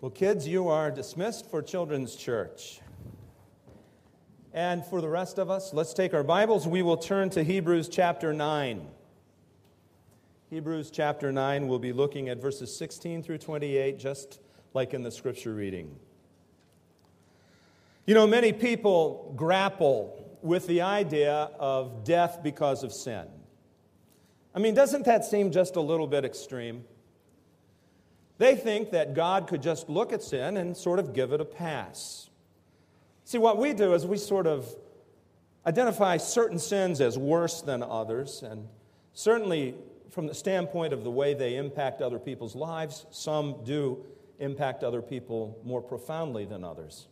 well, kids, you are dismissed for Children's Church. And for the rest of us, let's take our Bibles. We will turn to Hebrews chapter 9. Hebrews chapter 9, we'll be looking at verses 16 through 28, just like in the scripture reading. You know, many people grapple with the idea of death because of sin. I mean, doesn't that seem just a little bit extreme? They think that God could just look at sin and sort of give it a pass. See, what we do is we sort of identify certain sins as worse than others, and certainly from the standpoint of the way they impact other people's lives, some do impact other people more profoundly than others.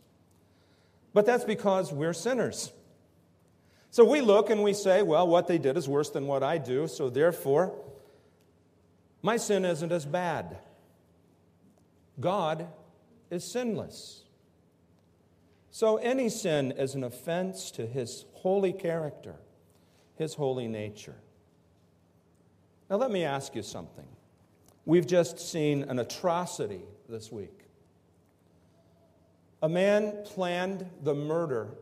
But that's because we're sinners. So we look and we say, well, what they did is worse than what I do, so therefore, my sin isn't as bad. God is sinless. So any sin is an offense to his holy character, his holy nature. Now, let me ask you something. We've just seen an atrocity this week. A man planned the murder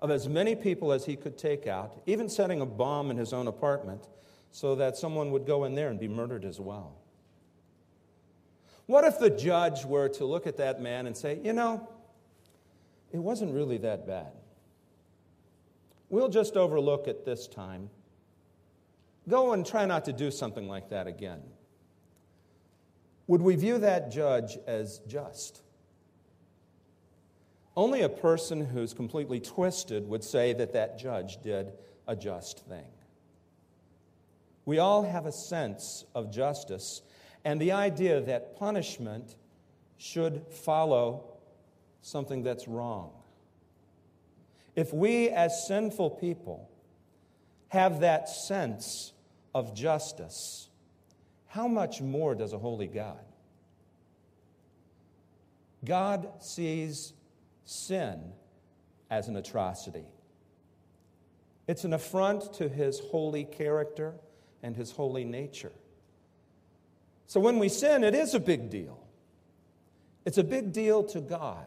of as many people as he could take out, even setting a bomb in his own apartment so that someone would go in there and be murdered as well. What if the judge were to look at that man and say, you know, it wasn't really that bad. We'll just overlook it this time. Go and try not to do something like that again. Would we view that judge as just? Only a person who's completely twisted would say that that judge did a just thing. We all have a sense of justice and the idea that punishment should follow something that's wrong. If we, as sinful people, have that sense of justice, how much more does a holy God? God sees sin as an atrocity. It's an affront to his holy character and his holy nature. So when we sin, it is a big deal. It's a big deal to God.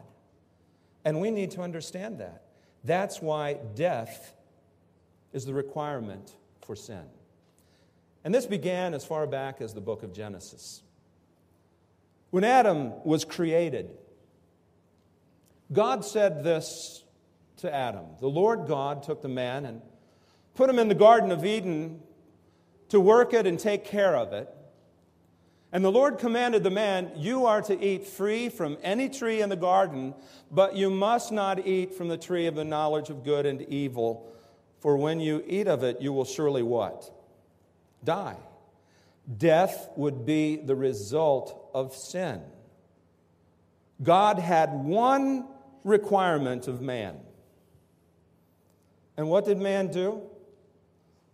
And we need to understand that. That's why death is the requirement for sin. And this began as far back as the book of Genesis. When Adam was created, God said this to Adam The Lord God took the man and put him in the Garden of Eden to work it and take care of it. And the Lord commanded the man, You are to eat free from any tree in the garden, but you must not eat from the tree of the knowledge of good and evil, for when you eat of it, you will surely what? Die. Death would be the result of sin. God had one requirement of man. And what did man do?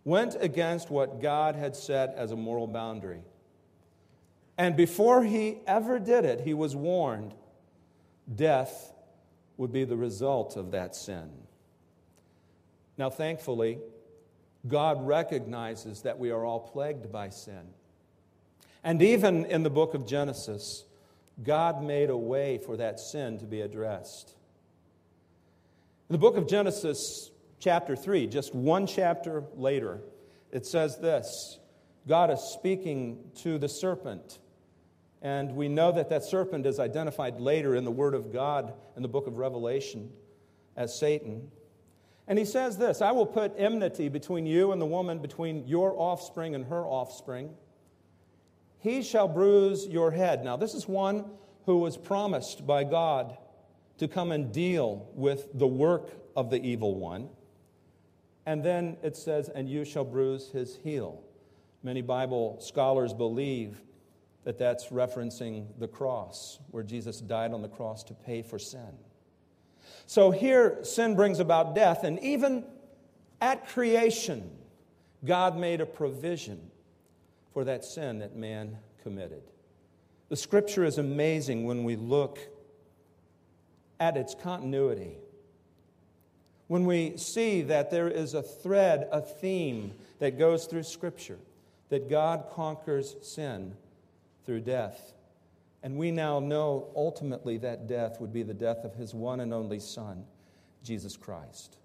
Went against what God had set as a moral boundary. And before he ever did it, he was warned death would be the result of that sin. Now, thankfully, God recognizes that we are all plagued by sin. And even in the book of Genesis, God made a way for that sin to be addressed. In the book of Genesis, chapter 3, just one chapter later, it says this God is speaking to the serpent. And we know that that serpent is identified later in the Word of God in the book of Revelation as Satan. And he says this I will put enmity between you and the woman, between your offspring and her offspring. He shall bruise your head. Now, this is one who was promised by God to come and deal with the work of the evil one. And then it says, and you shall bruise his heel. Many Bible scholars believe that that's referencing the cross, where Jesus died on the cross to pay for sin. So here, sin brings about death, and even at creation, God made a provision for that sin that man committed. The scripture is amazing when we look at its continuity. When we see that there is a thread, a theme that goes through Scripture, that God conquers sin through death. And we now know ultimately that death would be the death of his one and only Son, Jesus Christ.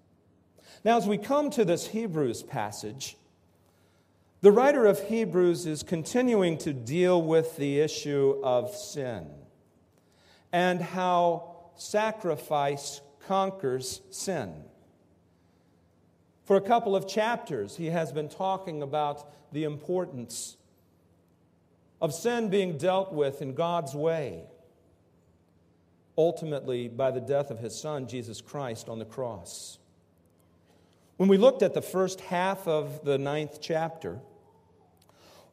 Now, as we come to this Hebrews passage, the writer of Hebrews is continuing to deal with the issue of sin and how sacrifice conquers sin. For a couple of chapters, he has been talking about the importance of sin being dealt with in God's way, ultimately by the death of his son, Jesus Christ, on the cross. When we looked at the first half of the ninth chapter,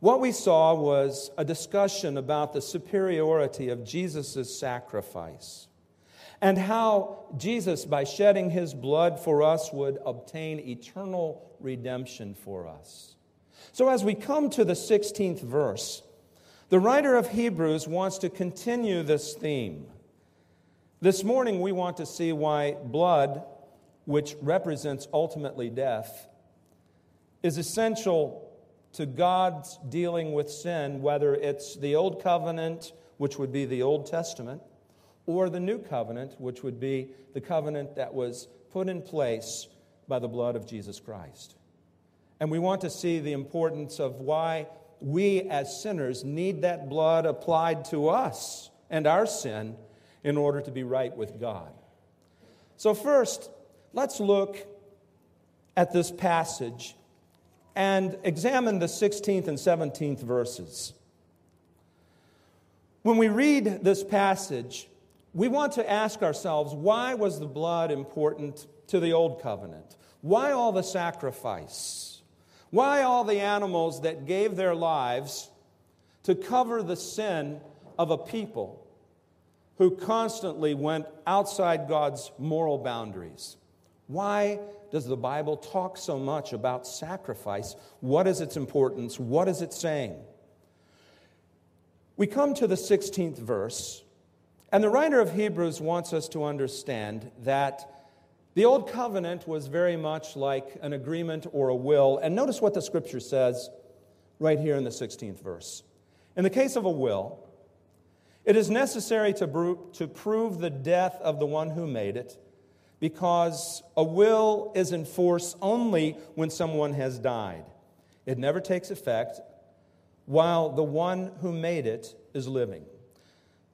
what we saw was a discussion about the superiority of Jesus' sacrifice and how Jesus, by shedding his blood for us, would obtain eternal redemption for us. So, as we come to the 16th verse, the writer of Hebrews wants to continue this theme. This morning, we want to see why blood, which represents ultimately death, is essential to God's dealing with sin, whether it's the Old Covenant, which would be the Old Testament, or the New Covenant, which would be the covenant that was put in place by the blood of Jesus Christ. And we want to see the importance of why we as sinners need that blood applied to us and our sin in order to be right with God. So, first, let's look at this passage and examine the 16th and 17th verses. When we read this passage, we want to ask ourselves why was the blood important to the old covenant? Why all the sacrifice? Why all the animals that gave their lives to cover the sin of a people who constantly went outside God's moral boundaries? Why does the Bible talk so much about sacrifice? What is its importance? What is it saying? We come to the 16th verse, and the writer of Hebrews wants us to understand that the Old Covenant was very much like an agreement or a will. And notice what the scripture says right here in the 16th verse. In the case of a will, it is necessary to, to prove the death of the one who made it because a will is in force only when someone has died. It never takes effect while the one who made it is living.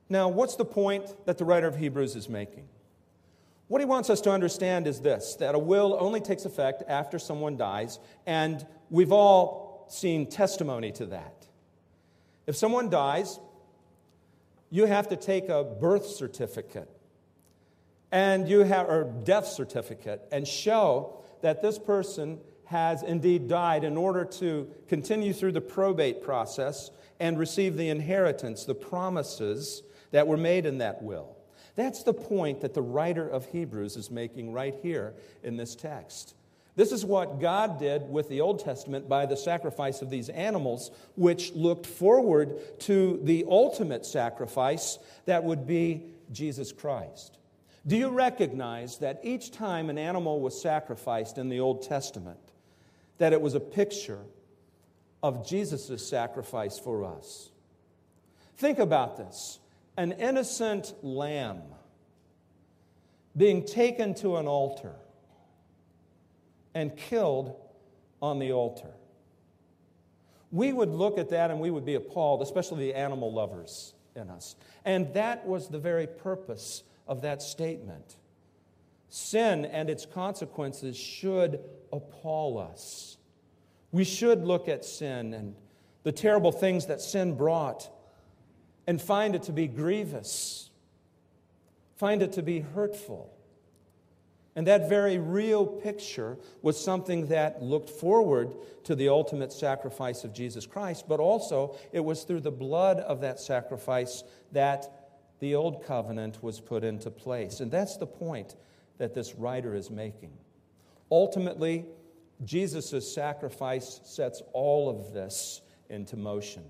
Now, what's the point that the writer of Hebrews is making? What he wants us to understand is this that a will only takes effect after someone dies, and we've all seen testimony to that. If someone dies, you have to take a birth certificate and you have a death certificate and show that this person has indeed died in order to continue through the probate process and receive the inheritance, the promises that were made in that will. That's the point that the writer of Hebrews is making right here in this text. This is what God did with the Old Testament by the sacrifice of these animals, which looked forward to the ultimate sacrifice that would be Jesus Christ. Do you recognize that each time an animal was sacrificed in the Old Testament, that it was a picture of Jesus' sacrifice for us? Think about this an innocent lamb being taken to an altar and killed on the altar. We would look at that and we would be appalled, especially the animal lovers in us. And that was the very purpose of that statement. Sin and its consequences should appall us. We should look at sin and the terrible things that sin brought and find it to be grievous, find it to be hurtful. And that very real picture was something that looked forward to the ultimate sacrifice of Jesus Christ, but also it was through the blood of that sacrifice that the old covenant was put into place. And that's the point that this writer is making. Ultimately, Jesus' sacrifice sets all of this into motion.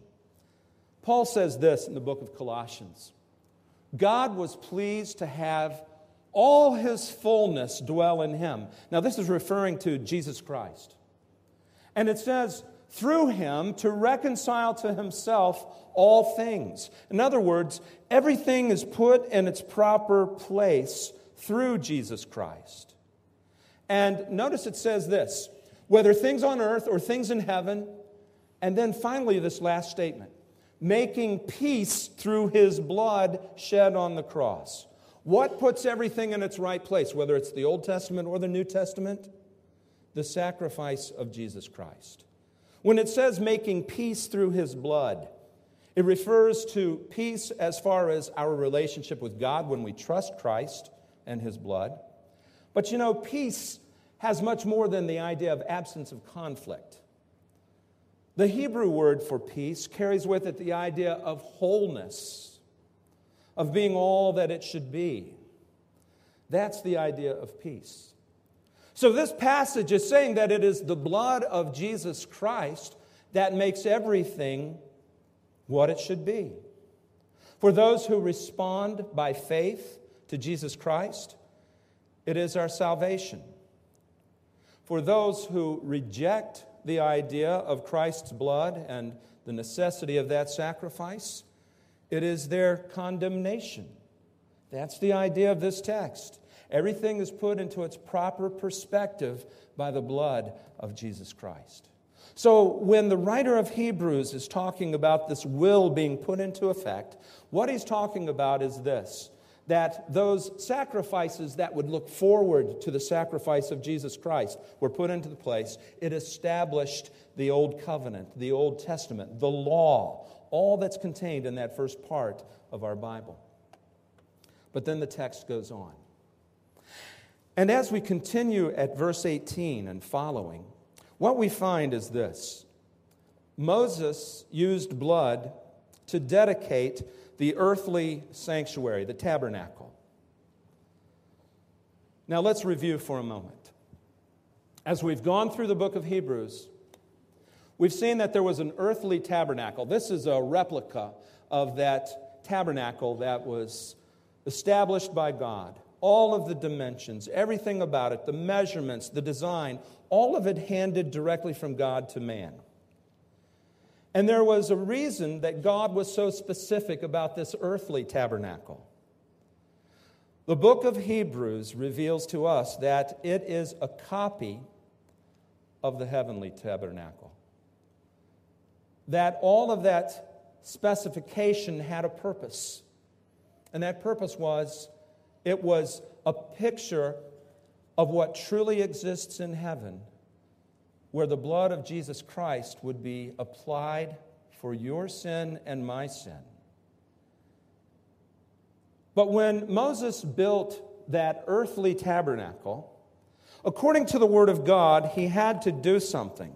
Paul says this in the book of Colossians God was pleased to have all his fullness dwell in him. Now, this is referring to Jesus Christ. And it says, through him to reconcile to himself all things. In other words, everything is put in its proper place through Jesus Christ. And notice it says this whether things on earth or things in heaven, and then finally, this last statement making peace through his blood shed on the cross. What puts everything in its right place, whether it's the Old Testament or the New Testament? The sacrifice of Jesus Christ. When it says making peace through his blood, it refers to peace as far as our relationship with God when we trust Christ and his blood. But you know, peace has much more than the idea of absence of conflict. The Hebrew word for peace carries with it the idea of wholeness, of being all that it should be. That's the idea of peace. So, this passage is saying that it is the blood of Jesus Christ that makes everything what it should be. For those who respond by faith to Jesus Christ, it is our salvation. For those who reject the idea of Christ's blood and the necessity of that sacrifice, it is their condemnation. That's the idea of this text. Everything is put into its proper perspective by the blood of Jesus Christ. So, when the writer of Hebrews is talking about this will being put into effect, what he's talking about is this that those sacrifices that would look forward to the sacrifice of Jesus Christ were put into the place. It established the Old Covenant, the Old Testament, the law, all that's contained in that first part of our Bible. But then the text goes on. And as we continue at verse 18 and following, what we find is this Moses used blood to dedicate the earthly sanctuary, the tabernacle. Now let's review for a moment. As we've gone through the book of Hebrews, we've seen that there was an earthly tabernacle. This is a replica of that tabernacle that was established by God. All of the dimensions, everything about it, the measurements, the design, all of it handed directly from God to man. And there was a reason that God was so specific about this earthly tabernacle. The book of Hebrews reveals to us that it is a copy of the heavenly tabernacle. That all of that specification had a purpose. And that purpose was it was a picture of what truly exists in heaven where the blood of Jesus Christ would be applied for your sin and my sin. But when Moses built that earthly tabernacle, according to the Word of God, he had to do something.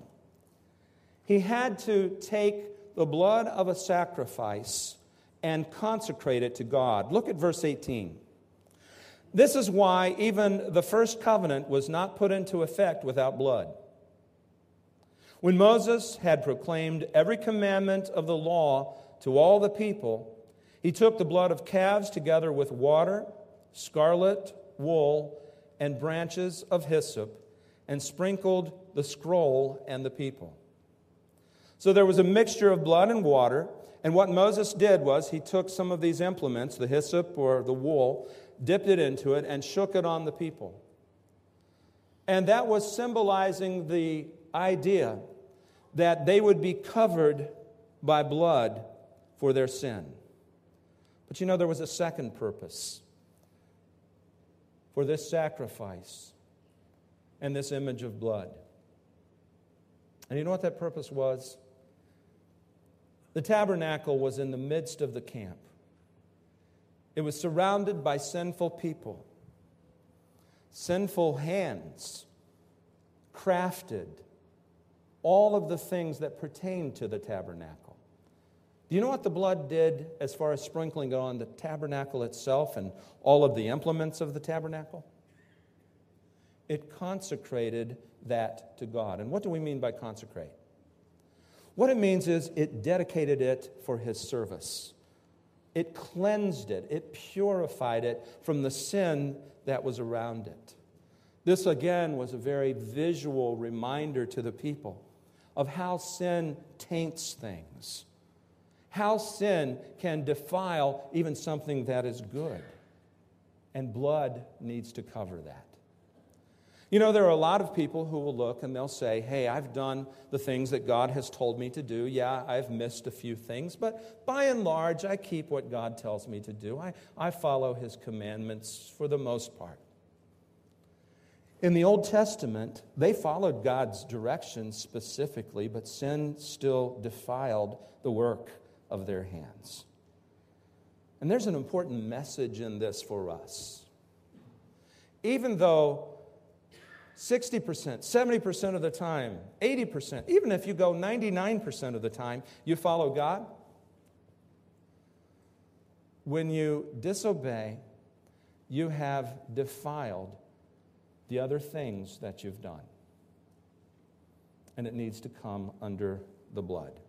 He had to take the blood of a sacrifice and consecrate it to God. Look at verse 18. This is why even the first covenant was not put into effect without blood. When Moses had proclaimed every commandment of the law to all the people, he took the blood of calves together with water, scarlet wool, and branches of hyssop, and sprinkled the scroll and the people. So there was a mixture of blood and water. And what Moses did was he took some of these implements, the hyssop or the wool, dipped it into it, and shook it on the people. And that was symbolizing the idea that they would be covered by blood for their sin. But you know, there was a second purpose for this sacrifice and this image of blood. And you know what that purpose was? The tabernacle was in the midst of the camp. It was surrounded by sinful people, sinful hands, crafted all of the things that pertain to the tabernacle. Do you know what the blood did as far as sprinkling on the tabernacle itself and all of the implements of the tabernacle? It consecrated that to God. And what do we mean by consecrate? What it means is it dedicated it for His service. It cleansed it, it purified it from the sin that was around it. This, again, was a very visual reminder to the people of how sin taints things, how sin can defile even something that is good. And blood needs to cover that. You know, there are a lot of people who will look and they'll say, Hey, I've done the things that God has told me to do. Yeah, I've missed a few things, but by and large, I keep what God tells me to do. I, I follow His commandments for the most part. In the Old Testament, they followed God's directions specifically, but sin still defiled the work of their hands. And there's an important message in this for us. Even though 60%, 70% of the time, 80%, even if you go 99% of the time, you follow God, when you disobey, you have defiled the other things that you've done. And it needs to come under the blood.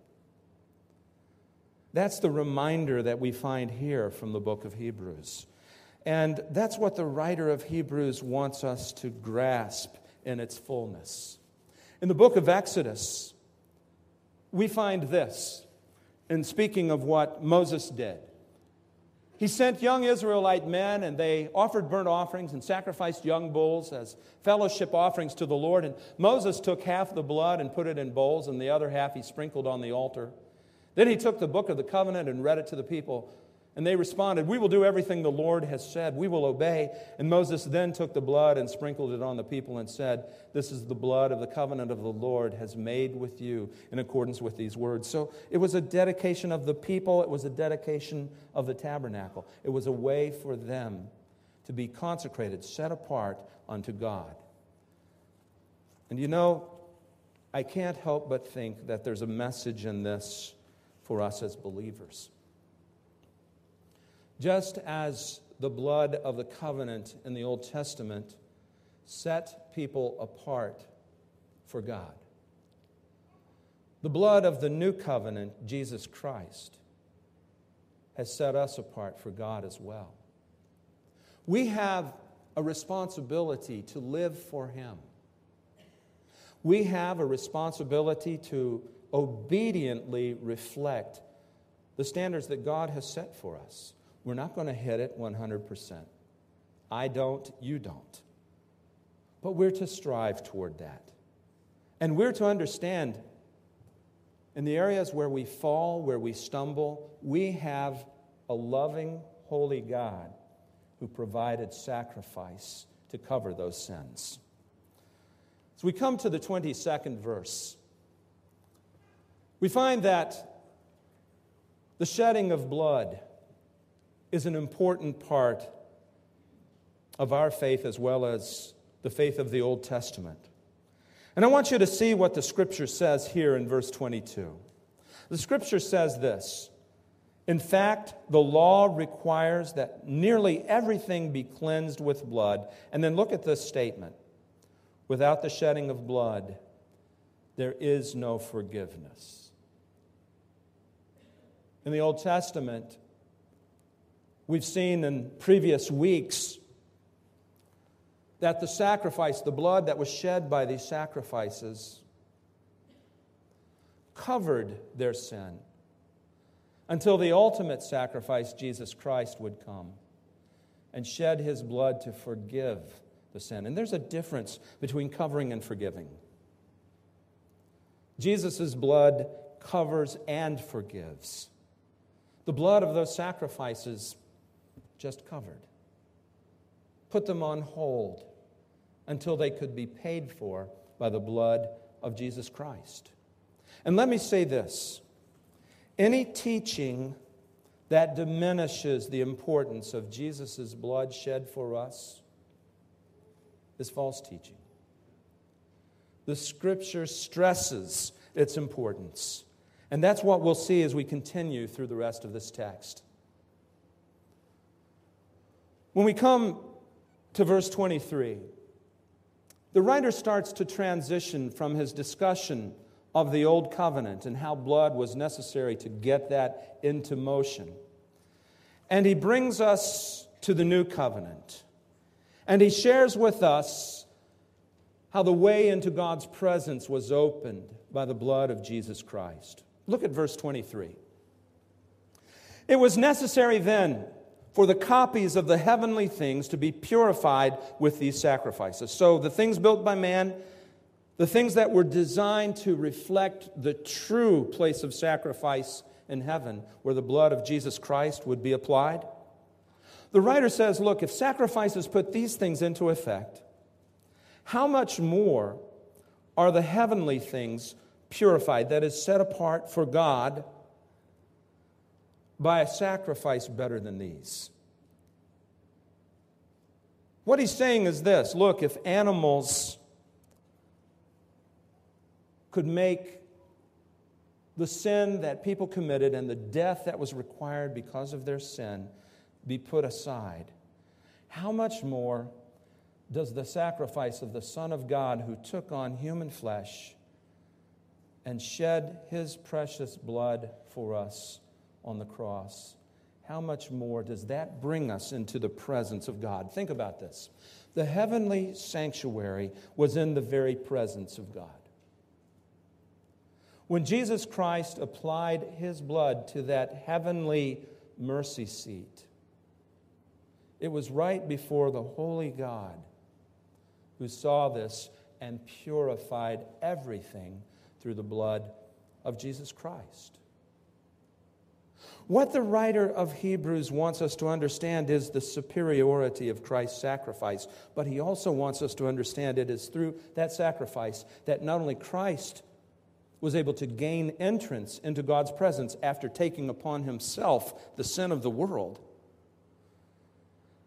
That's the reminder that we find here from the book of Hebrews. And that's what the writer of Hebrews wants us to grasp in its fullness. In the book of Exodus, we find this in speaking of what Moses did. He sent young Israelite men, and they offered burnt offerings and sacrificed young bulls as fellowship offerings to the Lord. And Moses took half the blood and put it in bowls, and the other half he sprinkled on the altar. Then he took the book of the covenant and read it to the people. And they responded, We will do everything the Lord has said. We will obey. And Moses then took the blood and sprinkled it on the people and said, This is the blood of the covenant of the Lord has made with you in accordance with these words. So it was a dedication of the people, it was a dedication of the tabernacle. It was a way for them to be consecrated, set apart unto God. And you know, I can't help but think that there's a message in this for us as believers. Just as the blood of the covenant in the Old Testament set people apart for God, the blood of the new covenant, Jesus Christ, has set us apart for God as well. We have a responsibility to live for Him. We have a responsibility to obediently reflect the standards that God has set for us. We're not going to hit it 100%. I don't, you don't. But we're to strive toward that. And we're to understand in the areas where we fall, where we stumble, we have a loving, holy God who provided sacrifice to cover those sins. So we come to the 22nd verse. We find that the shedding of blood is an important part of our faith as well as the faith of the Old Testament. And I want you to see what the scripture says here in verse 22. The scripture says this In fact, the law requires that nearly everything be cleansed with blood. And then look at this statement without the shedding of blood, there is no forgiveness. In the Old Testament, We've seen in previous weeks that the sacrifice, the blood that was shed by these sacrifices, covered their sin until the ultimate sacrifice, Jesus Christ, would come and shed his blood to forgive the sin. And there's a difference between covering and forgiving. Jesus' blood covers and forgives. The blood of those sacrifices just covered. Put them on hold until they could be paid for by the blood of Jesus Christ. And let me say this any teaching that diminishes the importance of Jesus' blood shed for us is false teaching. The scripture stresses its importance. And that's what we'll see as we continue through the rest of this text. When we come to verse 23, the writer starts to transition from his discussion of the old covenant and how blood was necessary to get that into motion. And he brings us to the new covenant. And he shares with us how the way into God's presence was opened by the blood of Jesus Christ. Look at verse 23. It was necessary then for the copies of the heavenly things to be purified with these sacrifices. So the things built by man, the things that were designed to reflect the true place of sacrifice in heaven, where the blood of Jesus Christ would be applied. The writer says, look, if sacrifices put these things into effect, how much more are the heavenly things purified, that is, set apart for God by a sacrifice better than these? What he's saying is this look, if animals could make the sin that people committed and the death that was required because of their sin be put aside, how much more does the sacrifice of the Son of God who took on human flesh and shed his precious blood for us on the cross, how much more does that bring us into the presence of God? Think about this. The heavenly sanctuary was in the very presence of God. When Jesus Christ applied his blood to that heavenly mercy seat, it was right before the holy God who saw this and purified everything through the blood of Jesus Christ. What the writer of Hebrews wants us to understand is the superiority of Christ's sacrifice, but he also wants us to understand it is through that sacrifice that not only Christ was able to gain entrance into God's presence after taking upon himself the sin of the world.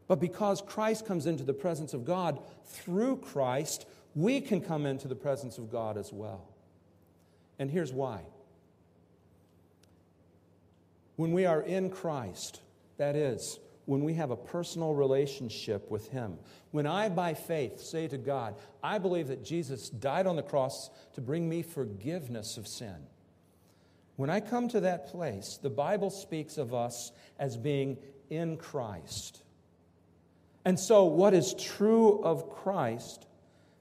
But because Christ comes into the presence of God through Christ, we can come into the presence of God as well. And here's why. When we are in Christ, that is, when we have a personal relationship with Him. When I, by faith, say to God, I believe that Jesus died on the cross to bring me forgiveness of sin. When I come to that place, the Bible speaks of us as being in Christ. And so, what is true of Christ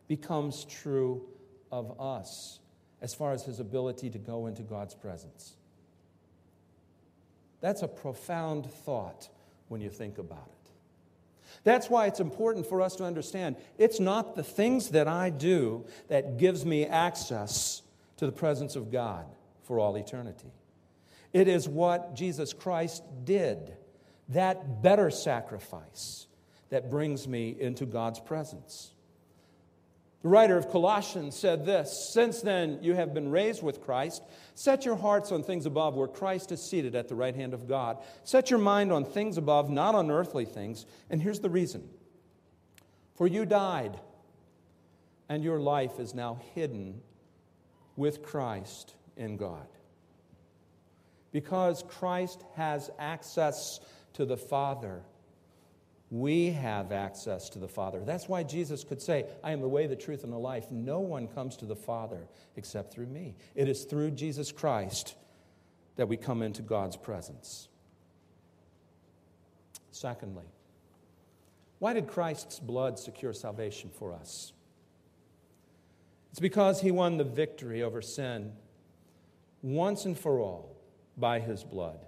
becomes true of us as far as his ability to go into God's presence. That's a profound thought when you think about it. That's why it's important for us to understand it's not the things that I do that gives me access to the presence of God for all eternity. It is what Jesus Christ did, that better sacrifice that brings me into God's presence. The writer of Colossians said this Since then you have been raised with Christ, set your hearts on things above where Christ is seated at the right hand of God. Set your mind on things above, not on earthly things. And here's the reason For you died, and your life is now hidden with Christ in God. Because Christ has access to the Father we have access to the Father. That's why Jesus could say, I am the way, the truth, and the life. No one comes to the Father except through me. It is through Jesus Christ that we come into God's presence. Secondly, why did Christ's blood secure salvation for us? It's because he won the victory over sin once and for all by his blood.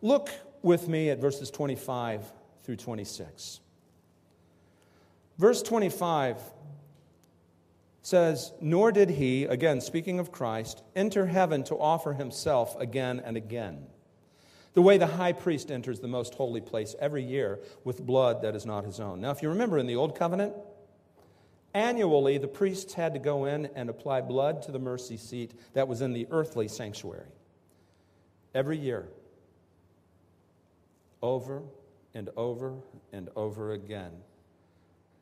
Look with me at verses 25 through 26. Verse 25 says, Nor did he, again speaking of Christ, enter heaven to offer himself again and again. The way the high priest enters the most holy place every year with blood that is not his own. Now, if you remember in the Old Covenant, annually the priests had to go in and apply blood to the mercy seat that was in the earthly sanctuary. Every year. Over and over and over again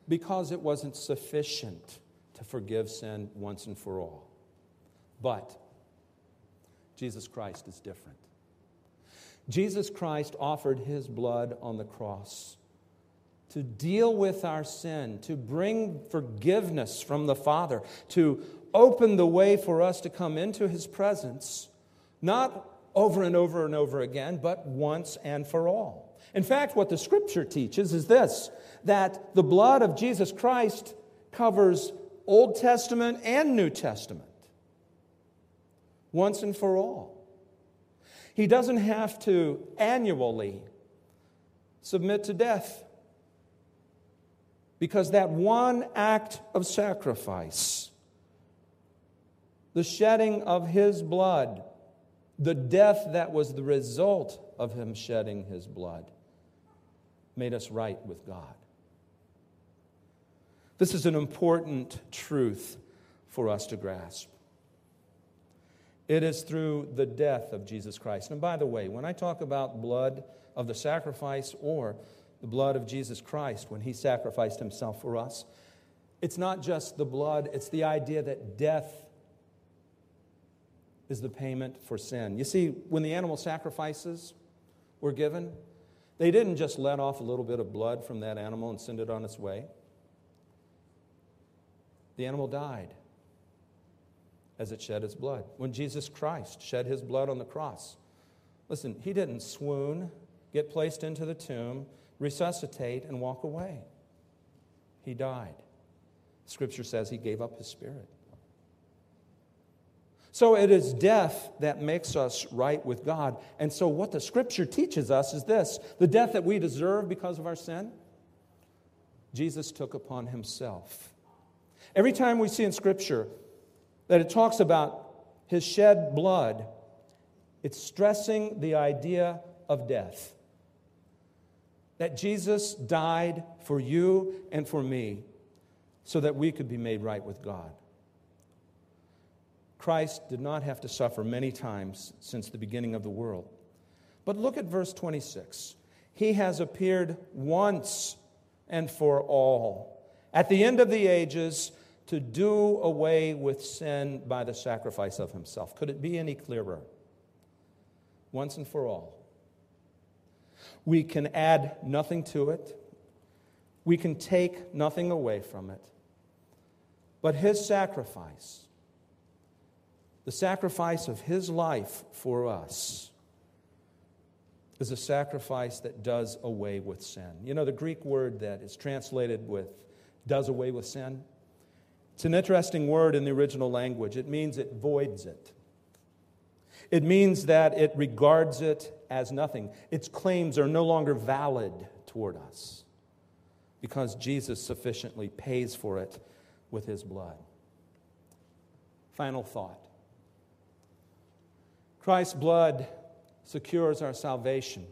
because it wasn't sufficient to forgive sin once and for all. But Jesus Christ is different. Jesus Christ offered his blood on the cross to deal with our sin, to bring forgiveness from the Father, to open the way for us to come into his presence, not over and over and over again, but once and for all. In fact, what the scripture teaches is this that the blood of Jesus Christ covers Old Testament and New Testament once and for all. He doesn't have to annually submit to death because that one act of sacrifice, the shedding of his blood, the death that was the result of him shedding his blood, made us right with God. This is an important truth for us to grasp. It is through the death of Jesus Christ. And by the way, when I talk about blood of the sacrifice or the blood of Jesus Christ when he sacrificed himself for us, it's not just the blood, it's the idea that death is the payment for sin. You see, when the animal sacrifices were given, they didn't just let off a little bit of blood from that animal and send it on its way. The animal died as it shed its blood. When Jesus Christ shed his blood on the cross, listen, he didn't swoon, get placed into the tomb, resuscitate, and walk away. He died. Scripture says he gave up his spirit. So it is death that makes us right with God. And so, what the scripture teaches us is this the death that we deserve because of our sin, Jesus took upon himself. Every time we see in scripture that it talks about his shed blood, it's stressing the idea of death. That Jesus died for you and for me so that we could be made right with God. Christ did not have to suffer many times since the beginning of the world. But look at verse 26. He has appeared once and for all at the end of the ages to do away with sin by the sacrifice of himself. Could it be any clearer? Once and for all. We can add nothing to it, we can take nothing away from it. But his sacrifice, the sacrifice of his life for us, is a sacrifice that does away with sin. You know, the Greek word that is translated with does away with sin it's an interesting word in the original language. It means it voids it. It means that it regards it as nothing. Its claims are no longer valid toward us because Jesus sufficiently pays for it with his blood. Final thought Christ's blood secures our salvation,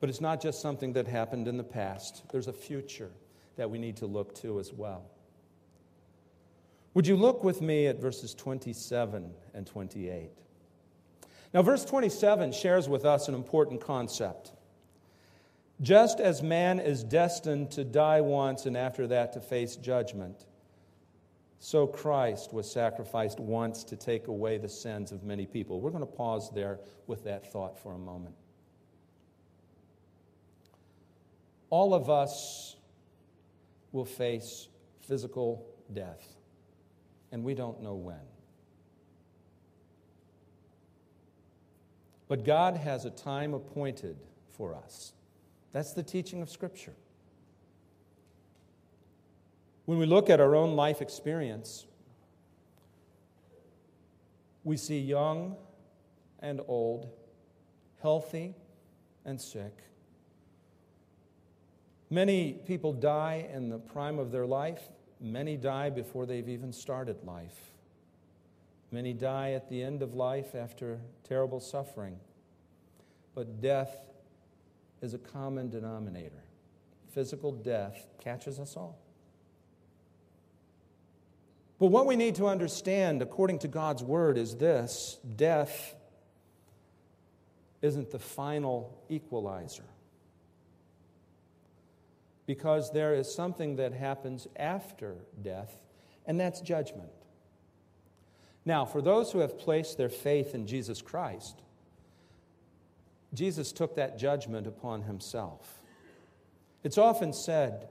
but it's not just something that happened in the past, there's a future that we need to look to as well. Would you look with me at verses 27 and 28? Now, verse 27 shares with us an important concept. Just as man is destined to die once and after that to face judgment, so Christ was sacrificed once to take away the sins of many people. We're going to pause there with that thought for a moment. All of us will face physical death and we don't know when. But God has a time appointed for us. That's the teaching of Scripture. When we look at our own life experience, we see young and old, healthy and sick. Many people die in the prime of their life. Many die before they've even started life. Many die at the end of life after terrible suffering. But death is a common denominator. Physical death catches us all. But what we need to understand, according to God's word, is this death isn't the final equalizer because there is something that happens after death, and that's judgment. Now, for those who have placed their faith in Jesus Christ, Jesus took that judgment upon himself. It's often said,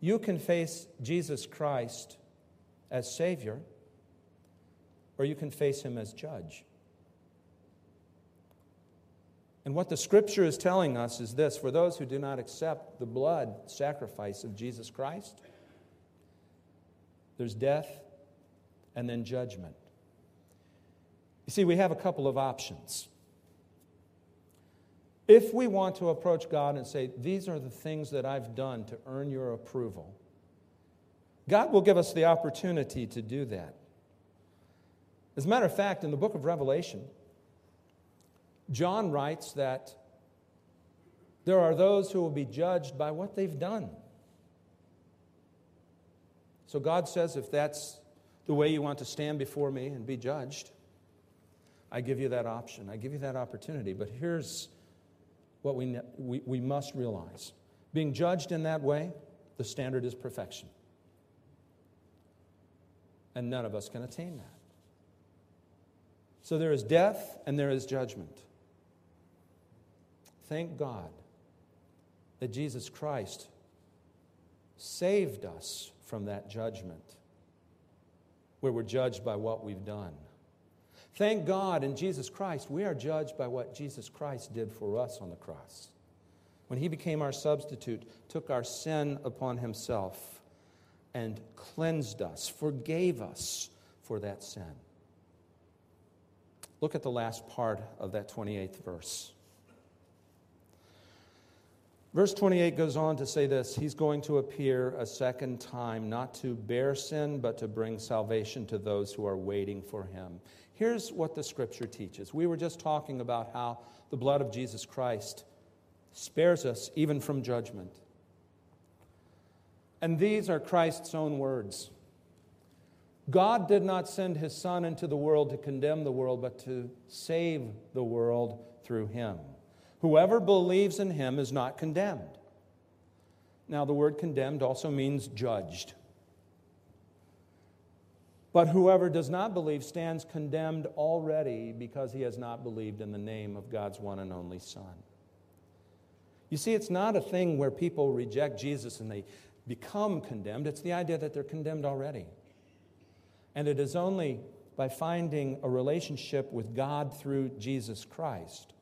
you can face Jesus Christ as Savior, or you can face him as judge. And what the scripture is telling us is this for those who do not accept the blood sacrifice of Jesus Christ, there's death, and then judgment. You see, we have a couple of options. If we want to approach God and say, These are the things that I've done to earn your approval, God will give us the opportunity to do that. As a matter of fact, in the book of Revelation, John writes that there are those who will be judged by what they've done. So God says, if that's the way you want to stand before me and be judged, I give you that option. I give you that opportunity. But here's what we, we, we must realize being judged in that way, the standard is perfection. And none of us can attain that. So there is death and there is judgment. Thank God that Jesus Christ saved us from that judgment where we're judged by what we've done. Thank God in Jesus Christ, we are judged by what Jesus Christ did for us on the cross. When he became our substitute, took our sin upon himself, and cleansed us, forgave us for that sin. Look at the last part of that 28th verse. Verse 28 goes on to say this He's going to appear a second time, not to bear sin, but to bring salvation to those who are waiting for him. Here's what the scripture teaches. We were just talking about how the blood of Jesus Christ spares us even from judgment. And these are Christ's own words. God did not send his Son into the world to condemn the world, but to save the world through him. Whoever believes in him is not condemned. Now, the word condemned also means judged. But whoever does not believe stands condemned already because he has not believed in the name of God's one and only Son. You see, it's not a thing where people reject Jesus and they become condemned, it's the idea that they're condemned already. And it is only by finding a relationship with God through Jesus Christ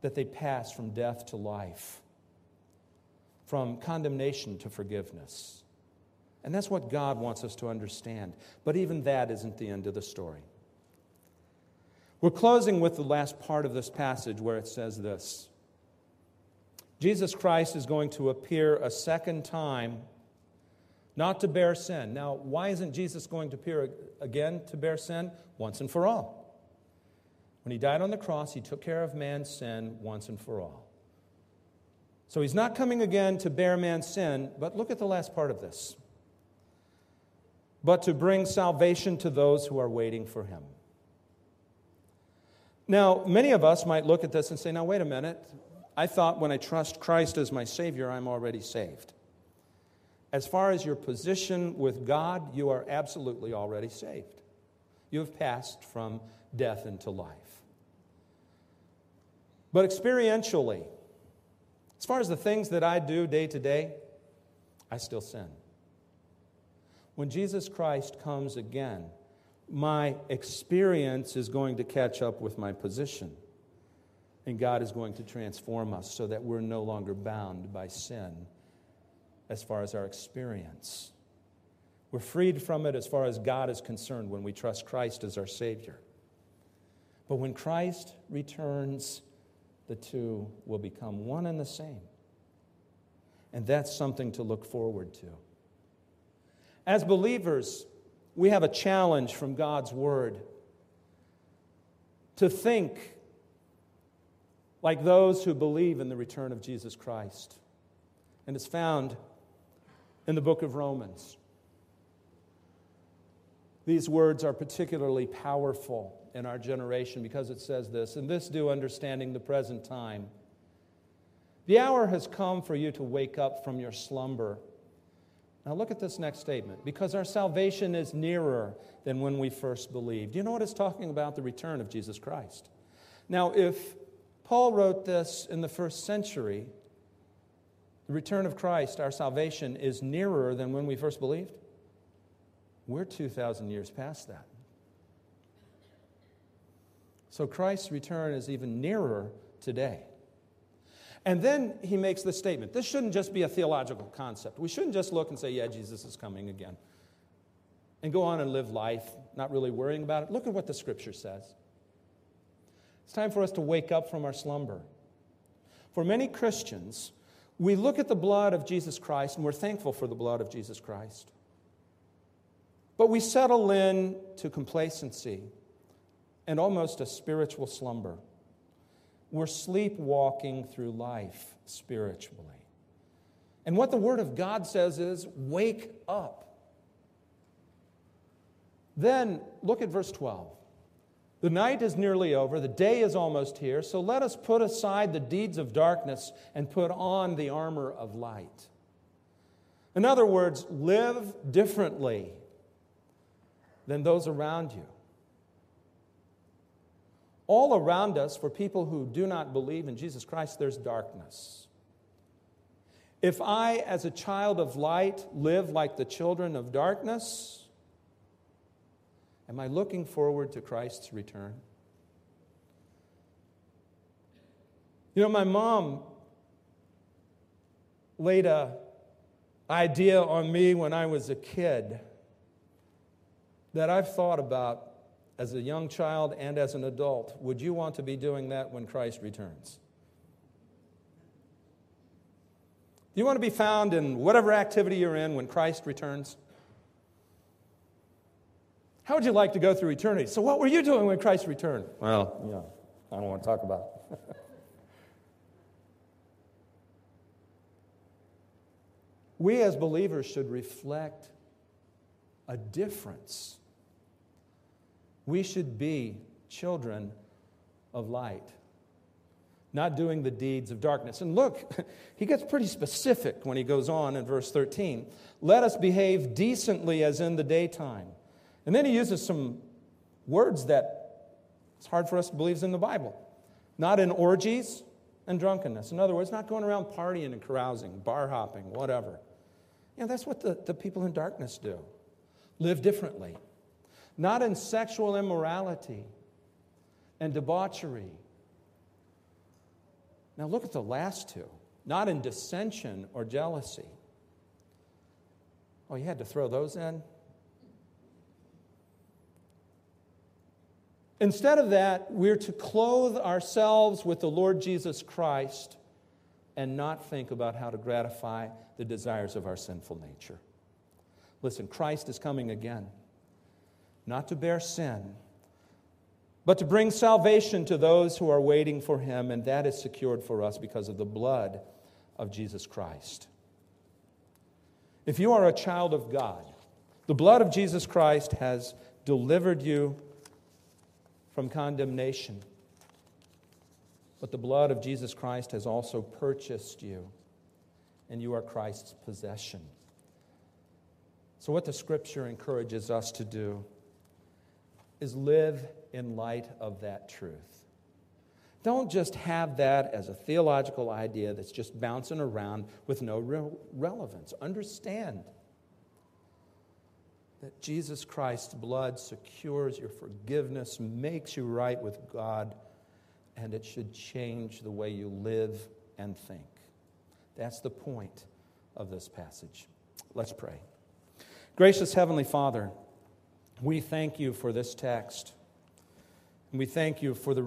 that they pass from death to life, from condemnation to forgiveness. And that's what God wants us to understand. But even that isn't the end of the story. We're closing with the last part of this passage where it says this Jesus Christ is going to appear a second time, not to bear sin. Now, why isn't Jesus going to appear again to bear sin? Once and for all. When he died on the cross, he took care of man's sin once and for all. So he's not coming again to bear man's sin, but look at the last part of this but to bring salvation to those who are waiting for him. Now, many of us might look at this and say, now, wait a minute. I thought when I trust Christ as my Savior, I'm already saved. As far as your position with God, you are absolutely already saved. You have passed from death into life. But experientially, as far as the things that I do day to day, I still sin. When Jesus Christ comes again, my experience is going to catch up with my position. And God is going to transform us so that we're no longer bound by sin as far as our experience. We're freed from it as far as God is concerned when we trust Christ as our Savior. But when Christ returns, the two will become one and the same. And that's something to look forward to. As believers, we have a challenge from God's Word to think like those who believe in the return of Jesus Christ. And it's found in the book of Romans. These words are particularly powerful in our generation because it says this, and this do understanding the present time. The hour has come for you to wake up from your slumber now, look at this next statement. Because our salvation is nearer than when we first believed. Do you know what it's talking about? The return of Jesus Christ. Now, if Paul wrote this in the first century, the return of Christ, our salvation, is nearer than when we first believed. We're 2,000 years past that. So Christ's return is even nearer today. And then he makes this statement. This shouldn't just be a theological concept. We shouldn't just look and say, yeah, Jesus is coming again. And go on and live life, not really worrying about it. Look at what the scripture says. It's time for us to wake up from our slumber. For many Christians, we look at the blood of Jesus Christ and we're thankful for the blood of Jesus Christ. But we settle in to complacency and almost a spiritual slumber. We're sleepwalking through life spiritually. And what the Word of God says is wake up. Then look at verse 12. The night is nearly over, the day is almost here, so let us put aside the deeds of darkness and put on the armor of light. In other words, live differently than those around you all around us, for people who do not believe in Jesus Christ, there's darkness. If I, as a child of light, live like the children of darkness, am I looking forward to Christ's return? You know, my mom laid a idea on me when I was a kid that I've thought about as a young child and as an adult, would you want to be doing that when Christ returns? Do you want to be found in whatever activity you're in when Christ returns? How would you like to go through eternity? So, what were you doing when Christ returned? Well, yeah, I don't want to talk about it. we as believers should reflect a difference we should be children of light, not doing the deeds of darkness. And look, he gets pretty specific when he goes on in verse 13. Let us behave decently as in the daytime. And then he uses some words that it's hard for us to believe is in the Bible. Not in orgies and drunkenness. In other words, not going around partying and carousing, bar hopping, whatever. You know, that's what the, the people in darkness do. Live differently not in sexual immorality and debauchery. Now, look at the last two not in dissension or jealousy. Oh, you had to throw those in? Instead of that, we're to clothe ourselves with the Lord Jesus Christ and not think about how to gratify the desires of our sinful nature. Listen, Christ is coming again not to bear sin, but to bring salvation to those who are waiting for him, and that is secured for us because of the blood of Jesus Christ. If you are a child of God, the blood of Jesus Christ has delivered you from condemnation. But the blood of Jesus Christ has also purchased you, and you are Christ's possession. So, what the scripture encourages us to do is live in light of that truth. Don't just have that as a theological idea that's just bouncing around with no real relevance. Understand that Jesus Christ's blood secures your forgiveness, makes you right with God, and it should change the way you live and think. That's the point of this passage. Let's pray. Gracious Heavenly Father, we thank you for this text. And we thank you for the